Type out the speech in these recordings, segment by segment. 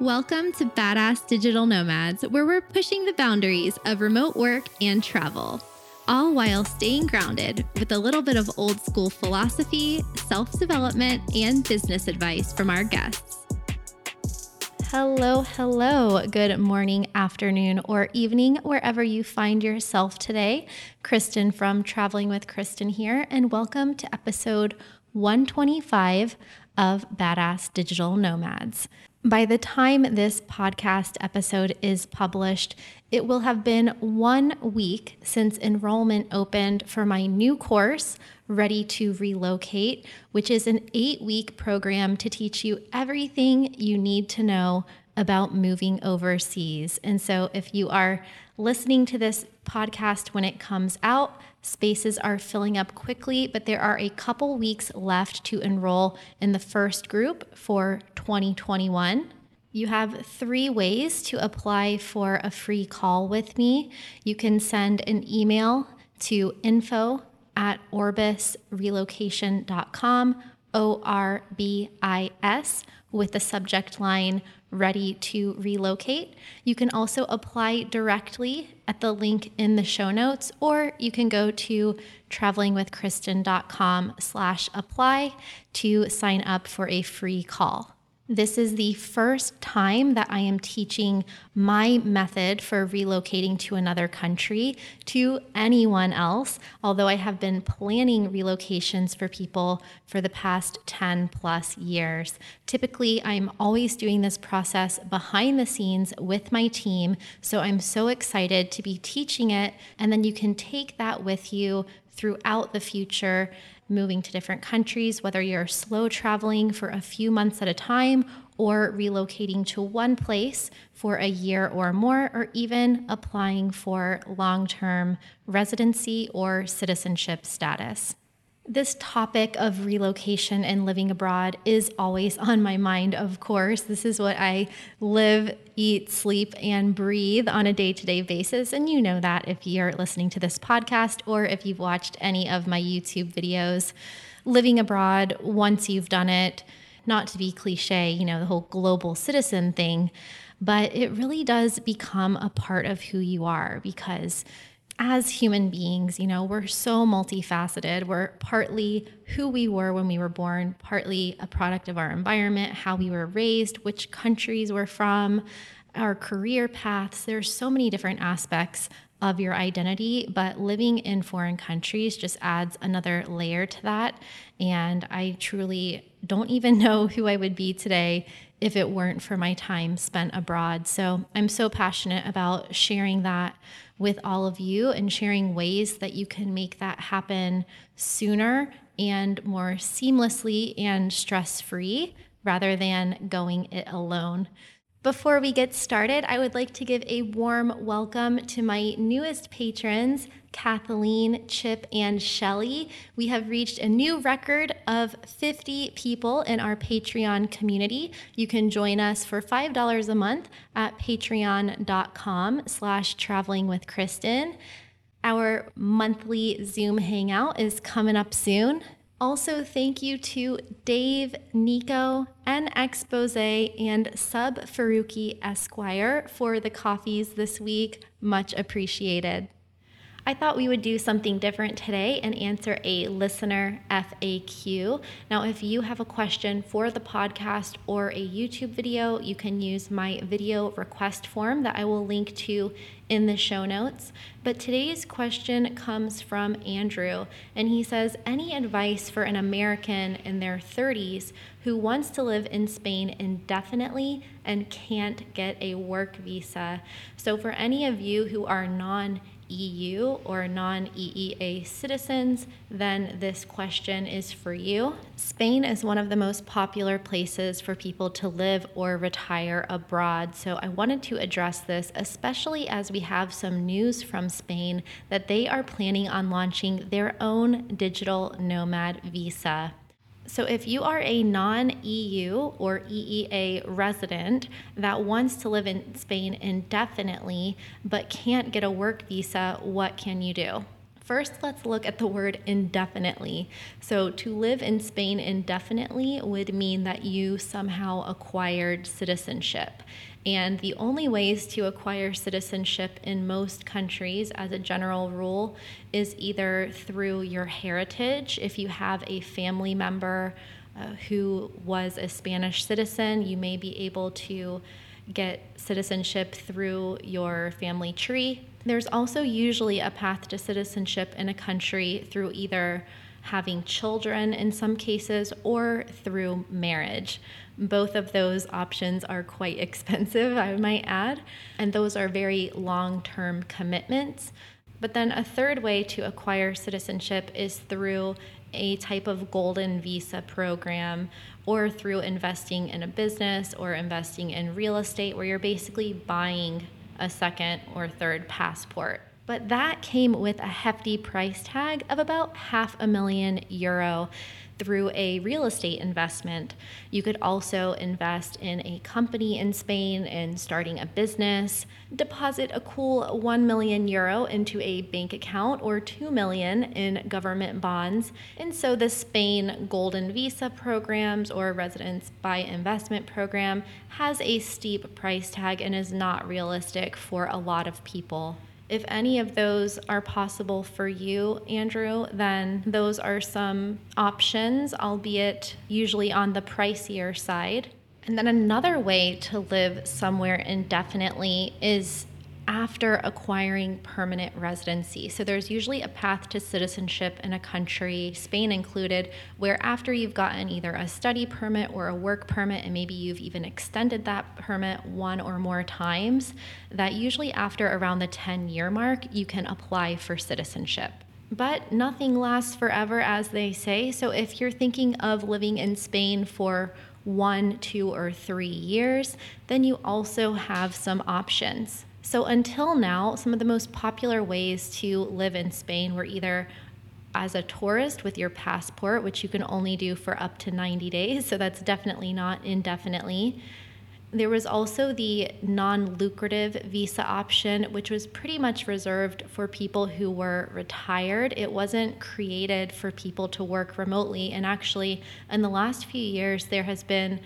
Welcome to Badass Digital Nomads, where we're pushing the boundaries of remote work and travel, all while staying grounded with a little bit of old school philosophy, self development, and business advice from our guests. Hello, hello. Good morning, afternoon, or evening, wherever you find yourself today. Kristen from Traveling with Kristen here, and welcome to episode 125 of Badass Digital Nomads. By the time this podcast episode is published, it will have been one week since enrollment opened for my new course, Ready to Relocate, which is an eight week program to teach you everything you need to know about moving overseas. And so, if you are listening to this podcast when it comes out, spaces are filling up quickly, but there are a couple weeks left to enroll in the first group for 2021. You have three ways to apply for a free call with me. You can send an email to info at orbisrelocation.com, O R B I S, with the subject line ready to relocate. You can also apply directly at the link in the show notes, or you can go to travelingwithkristen.com slash apply to sign up for a free call. This is the first time that I am teaching my method for relocating to another country to anyone else, although I have been planning relocations for people for the past 10 plus years. Typically, I'm always doing this process behind the scenes with my team, so I'm so excited to be teaching it, and then you can take that with you throughout the future moving to different countries, whether you're slow traveling for a few months at a time or relocating to one place for a year or more, or even applying for long term residency or citizenship status. This topic of relocation and living abroad is always on my mind, of course. This is what I live, eat, sleep, and breathe on a day to day basis. And you know that if you're listening to this podcast or if you've watched any of my YouTube videos. Living abroad, once you've done it, not to be cliche, you know, the whole global citizen thing, but it really does become a part of who you are because as human beings, you know, we're so multifaceted. We're partly who we were when we were born, partly a product of our environment, how we were raised, which countries we're from, our career paths. There's so many different aspects of your identity, but living in foreign countries just adds another layer to that. And I truly don't even know who I would be today if it weren't for my time spent abroad. So I'm so passionate about sharing that with all of you and sharing ways that you can make that happen sooner and more seamlessly and stress free rather than going it alone. Before we get started, I would like to give a warm welcome to my newest patrons, Kathleen, Chip, and Shelly. We have reached a new record of 50 people in our Patreon community. You can join us for $5 a month at patreon.com slash traveling with Kristen. Our monthly Zoom hangout is coming up soon. Also, thank you to Dave, Nico, N Expose, and Sub Faruqi Esquire for the coffees this week. Much appreciated. I thought we would do something different today and answer a listener FAQ. Now, if you have a question for the podcast or a YouTube video, you can use my video request form that I will link to in the show notes. But today's question comes from Andrew, and he says Any advice for an American in their 30s who wants to live in Spain indefinitely and can't get a work visa? So, for any of you who are non EU or non EEA citizens, then this question is for you. Spain is one of the most popular places for people to live or retire abroad, so I wanted to address this, especially as we have some news from Spain that they are planning on launching their own digital nomad visa. So, if you are a non EU or EEA resident that wants to live in Spain indefinitely but can't get a work visa, what can you do? First, let's look at the word indefinitely. So, to live in Spain indefinitely would mean that you somehow acquired citizenship. And the only ways to acquire citizenship in most countries, as a general rule, is either through your heritage. If you have a family member uh, who was a Spanish citizen, you may be able to get citizenship through your family tree. There's also usually a path to citizenship in a country through either having children in some cases or through marriage. Both of those options are quite expensive, I might add, and those are very long term commitments. But then a third way to acquire citizenship is through a type of golden visa program or through investing in a business or investing in real estate where you're basically buying a second or third passport. But that came with a hefty price tag of about half a million euro through a real estate investment. You could also invest in a company in Spain and starting a business, deposit a cool 1 million euro into a bank account or 2 million in government bonds. And so the Spain Golden Visa programs or residence by investment program has a steep price tag and is not realistic for a lot of people. If any of those are possible for you, Andrew, then those are some options, albeit usually on the pricier side. And then another way to live somewhere indefinitely is after acquiring permanent residency. So there's usually a path to citizenship in a country, Spain included, where after you've gotten either a study permit or a work permit, and maybe you've even extended that permit one or more times, that usually after around the 10 year mark, you can apply for citizenship. But nothing lasts forever, as they say. So if you're thinking of living in Spain for one, two, or three years, then you also have some options. So, until now, some of the most popular ways to live in Spain were either as a tourist with your passport, which you can only do for up to 90 days, so that's definitely not indefinitely. There was also the non lucrative visa option, which was pretty much reserved for people who were retired. It wasn't created for people to work remotely. And actually, in the last few years, there has been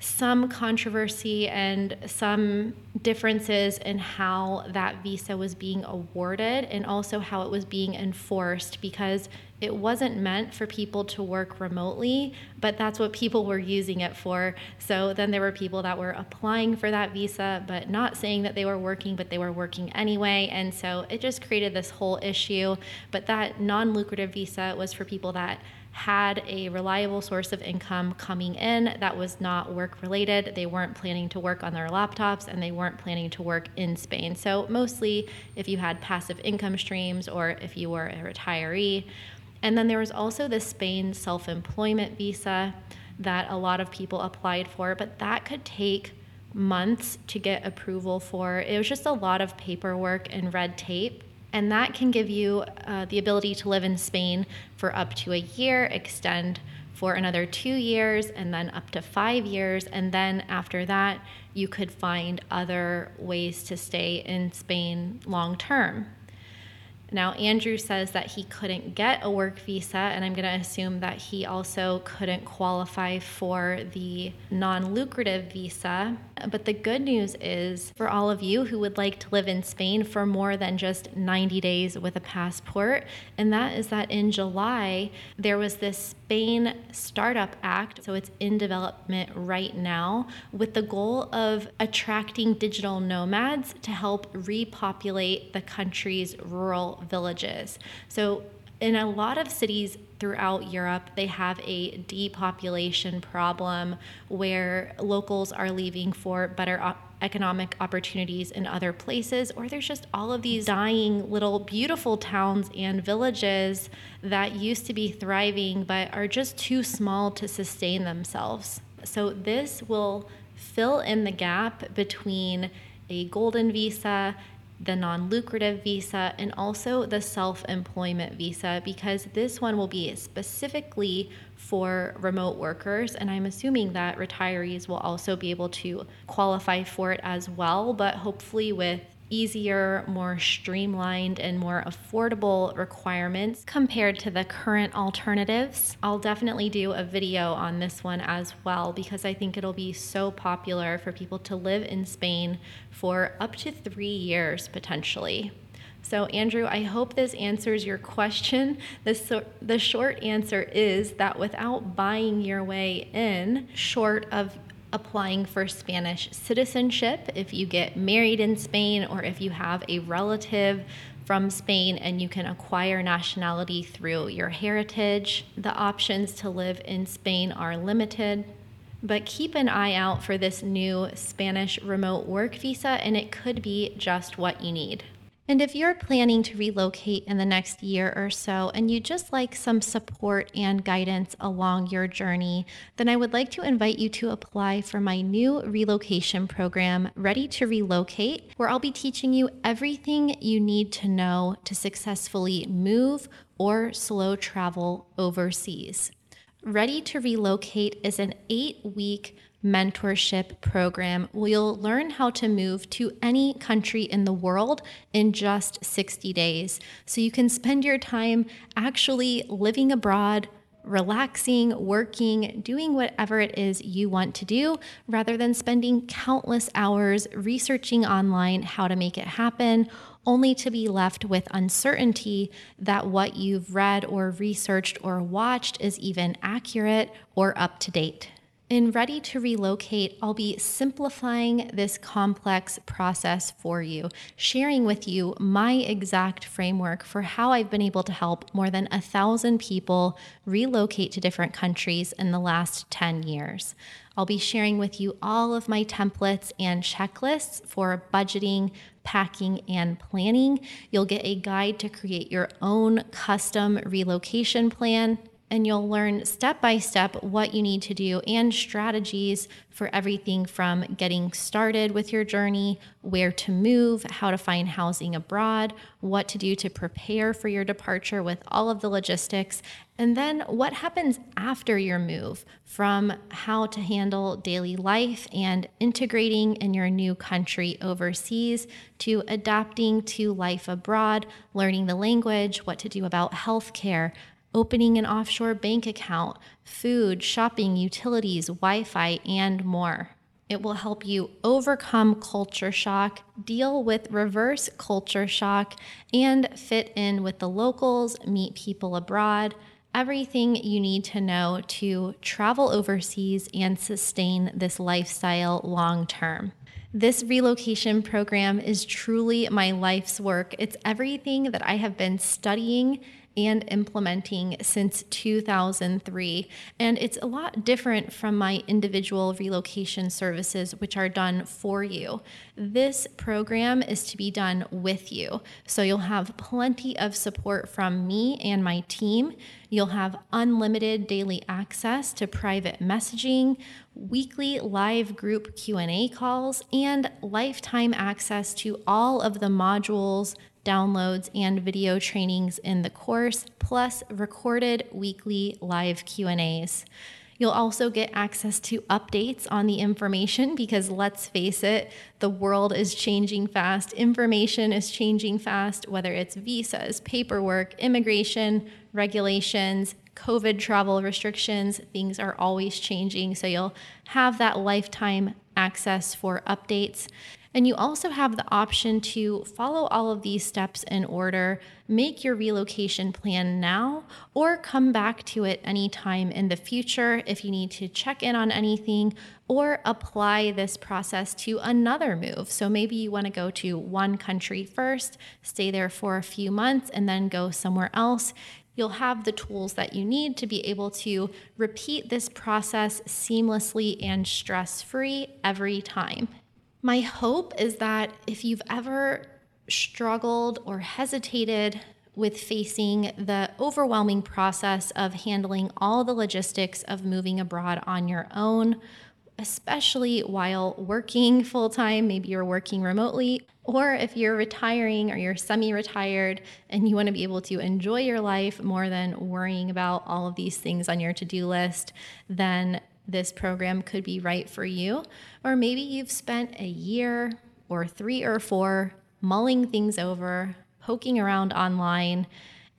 some controversy and some differences in how that visa was being awarded and also how it was being enforced because it wasn't meant for people to work remotely, but that's what people were using it for. So then there were people that were applying for that visa, but not saying that they were working, but they were working anyway. And so it just created this whole issue. But that non lucrative visa was for people that had a reliable source of income coming in that was not work related. They weren't planning to work on their laptops and they weren't planning to work in Spain. So, mostly if you had passive income streams or if you were a retiree. And then there was also the Spain self employment visa that a lot of people applied for, but that could take months to get approval for. It was just a lot of paperwork and red tape. And that can give you uh, the ability to live in Spain for up to a year, extend for another two years, and then up to five years. And then after that, you could find other ways to stay in Spain long term. Now, Andrew says that he couldn't get a work visa, and I'm going to assume that he also couldn't qualify for the non lucrative visa. But the good news is for all of you who would like to live in Spain for more than just 90 days with a passport, and that is that in July, there was this Spain Startup Act. So it's in development right now with the goal of attracting digital nomads to help repopulate the country's rural villages. So, in a lot of cities throughout Europe, they have a depopulation problem where locals are leaving for better op- economic opportunities in other places, or there's just all of these dying little beautiful towns and villages that used to be thriving but are just too small to sustain themselves. So, this will fill in the gap between a golden visa the non lucrative visa, and also the self employment visa, because this one will be specifically for remote workers. And I'm assuming that retirees will also be able to qualify for it as well, but hopefully with easier, more streamlined, and more affordable requirements compared to the current alternatives. I'll definitely do a video on this one as well because I think it'll be so popular for people to live in Spain for up to three years potentially. So, Andrew, I hope this answers your question. The, so, the short answer is that without buying your way in, short of applying for Spanish citizenship, if you get married in Spain or if you have a relative from Spain and you can acquire nationality through your heritage, the options to live in Spain are limited. But keep an eye out for this new Spanish remote work visa, and it could be just what you need. And if you're planning to relocate in the next year or so and you just like some support and guidance along your journey, then I would like to invite you to apply for my new relocation program, Ready to Relocate, where I'll be teaching you everything you need to know to successfully move or slow travel overseas. Ready to Relocate is an eight week mentorship program where you'll learn how to move to any country in the world in just 60 days. So you can spend your time actually living abroad, relaxing, working, doing whatever it is you want to do, rather than spending countless hours researching online how to make it happen, only to be left with uncertainty that what you've read or researched or watched is even accurate or up to date. In Ready to Relocate, I'll be simplifying this complex process for you, sharing with you my exact framework for how I've been able to help more than a thousand people relocate to different countries in the last 10 years. I'll be sharing with you all of my templates and checklists for budgeting, packing, and planning. You'll get a guide to create your own custom relocation plan and you'll learn step by step what you need to do and strategies for everything from getting started with your journey, where to move, how to find housing abroad, what to do to prepare for your departure with all of the logistics, and then what happens after your move from how to handle daily life and integrating in your new country overseas to adapting to life abroad, learning the language, what to do about healthcare opening an offshore bank account, food, shopping, utilities, Wi Fi, and more. It will help you overcome culture shock, deal with reverse culture shock, and fit in with the locals, meet people abroad, everything you need to know to travel overseas and sustain this lifestyle long term. This relocation program is truly my life's work. It's everything that I have been studying and implementing since 2003. And it's a lot different from my individual relocation services, which are done for you. This program is to be done with you. So you'll have plenty of support from me and my team. You'll have unlimited daily access to private messaging, weekly live group Q&A calls, and lifetime access to all of the modules, downloads and video trainings in the course, plus recorded weekly live Q&As. You'll also get access to updates on the information because let's face it, the world is changing fast. Information is changing fast, whether it's visas, paperwork, immigration, regulations, COVID travel restrictions, things are always changing. So you'll have that lifetime access for updates. And you also have the option to follow all of these steps in order, make your relocation plan now, or come back to it anytime in the future if you need to check in on anything or apply this process to another move. So maybe you want to go to one country first, stay there for a few months, and then go somewhere else you'll have the tools that you need to be able to repeat this process seamlessly and stress free every time. My hope is that if you've ever struggled or hesitated with facing the overwhelming process of handling all the logistics of moving abroad on your own, especially while working full time, maybe you're working remotely, or if you're retiring or you're semi retired and you want to be able to enjoy your life more than worrying about all of these things on your to do list, then this program could be right for you. Or maybe you've spent a year or three or four mulling things over, poking around online,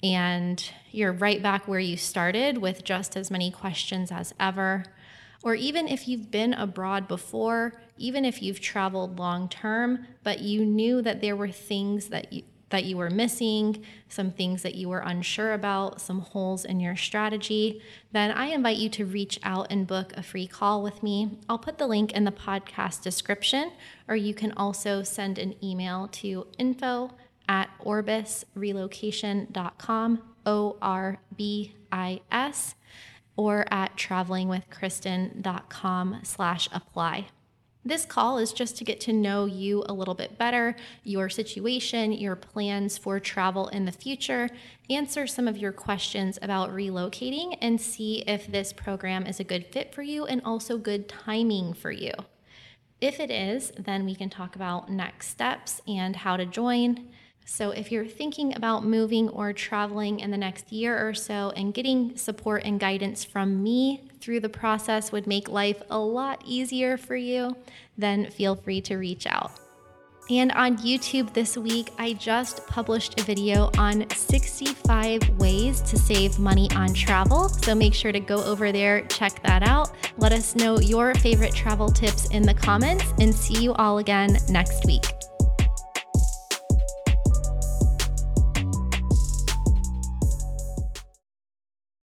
and you're right back where you started with just as many questions as ever. Or even if you've been abroad before, even if you've traveled long term, but you knew that there were things that you, that you were missing, some things that you were unsure about, some holes in your strategy, then I invite you to reach out and book a free call with me. I'll put the link in the podcast description, or you can also send an email to info at orbisrelocation.com, O R B I S, or at travelingwithkristen.com slash apply. This call is just to get to know you a little bit better, your situation, your plans for travel in the future, answer some of your questions about relocating, and see if this program is a good fit for you and also good timing for you. If it is, then we can talk about next steps and how to join. So, if you're thinking about moving or traveling in the next year or so and getting support and guidance from me through the process would make life a lot easier for you, then feel free to reach out. And on YouTube this week, I just published a video on 65 ways to save money on travel. So make sure to go over there, check that out. Let us know your favorite travel tips in the comments, and see you all again next week.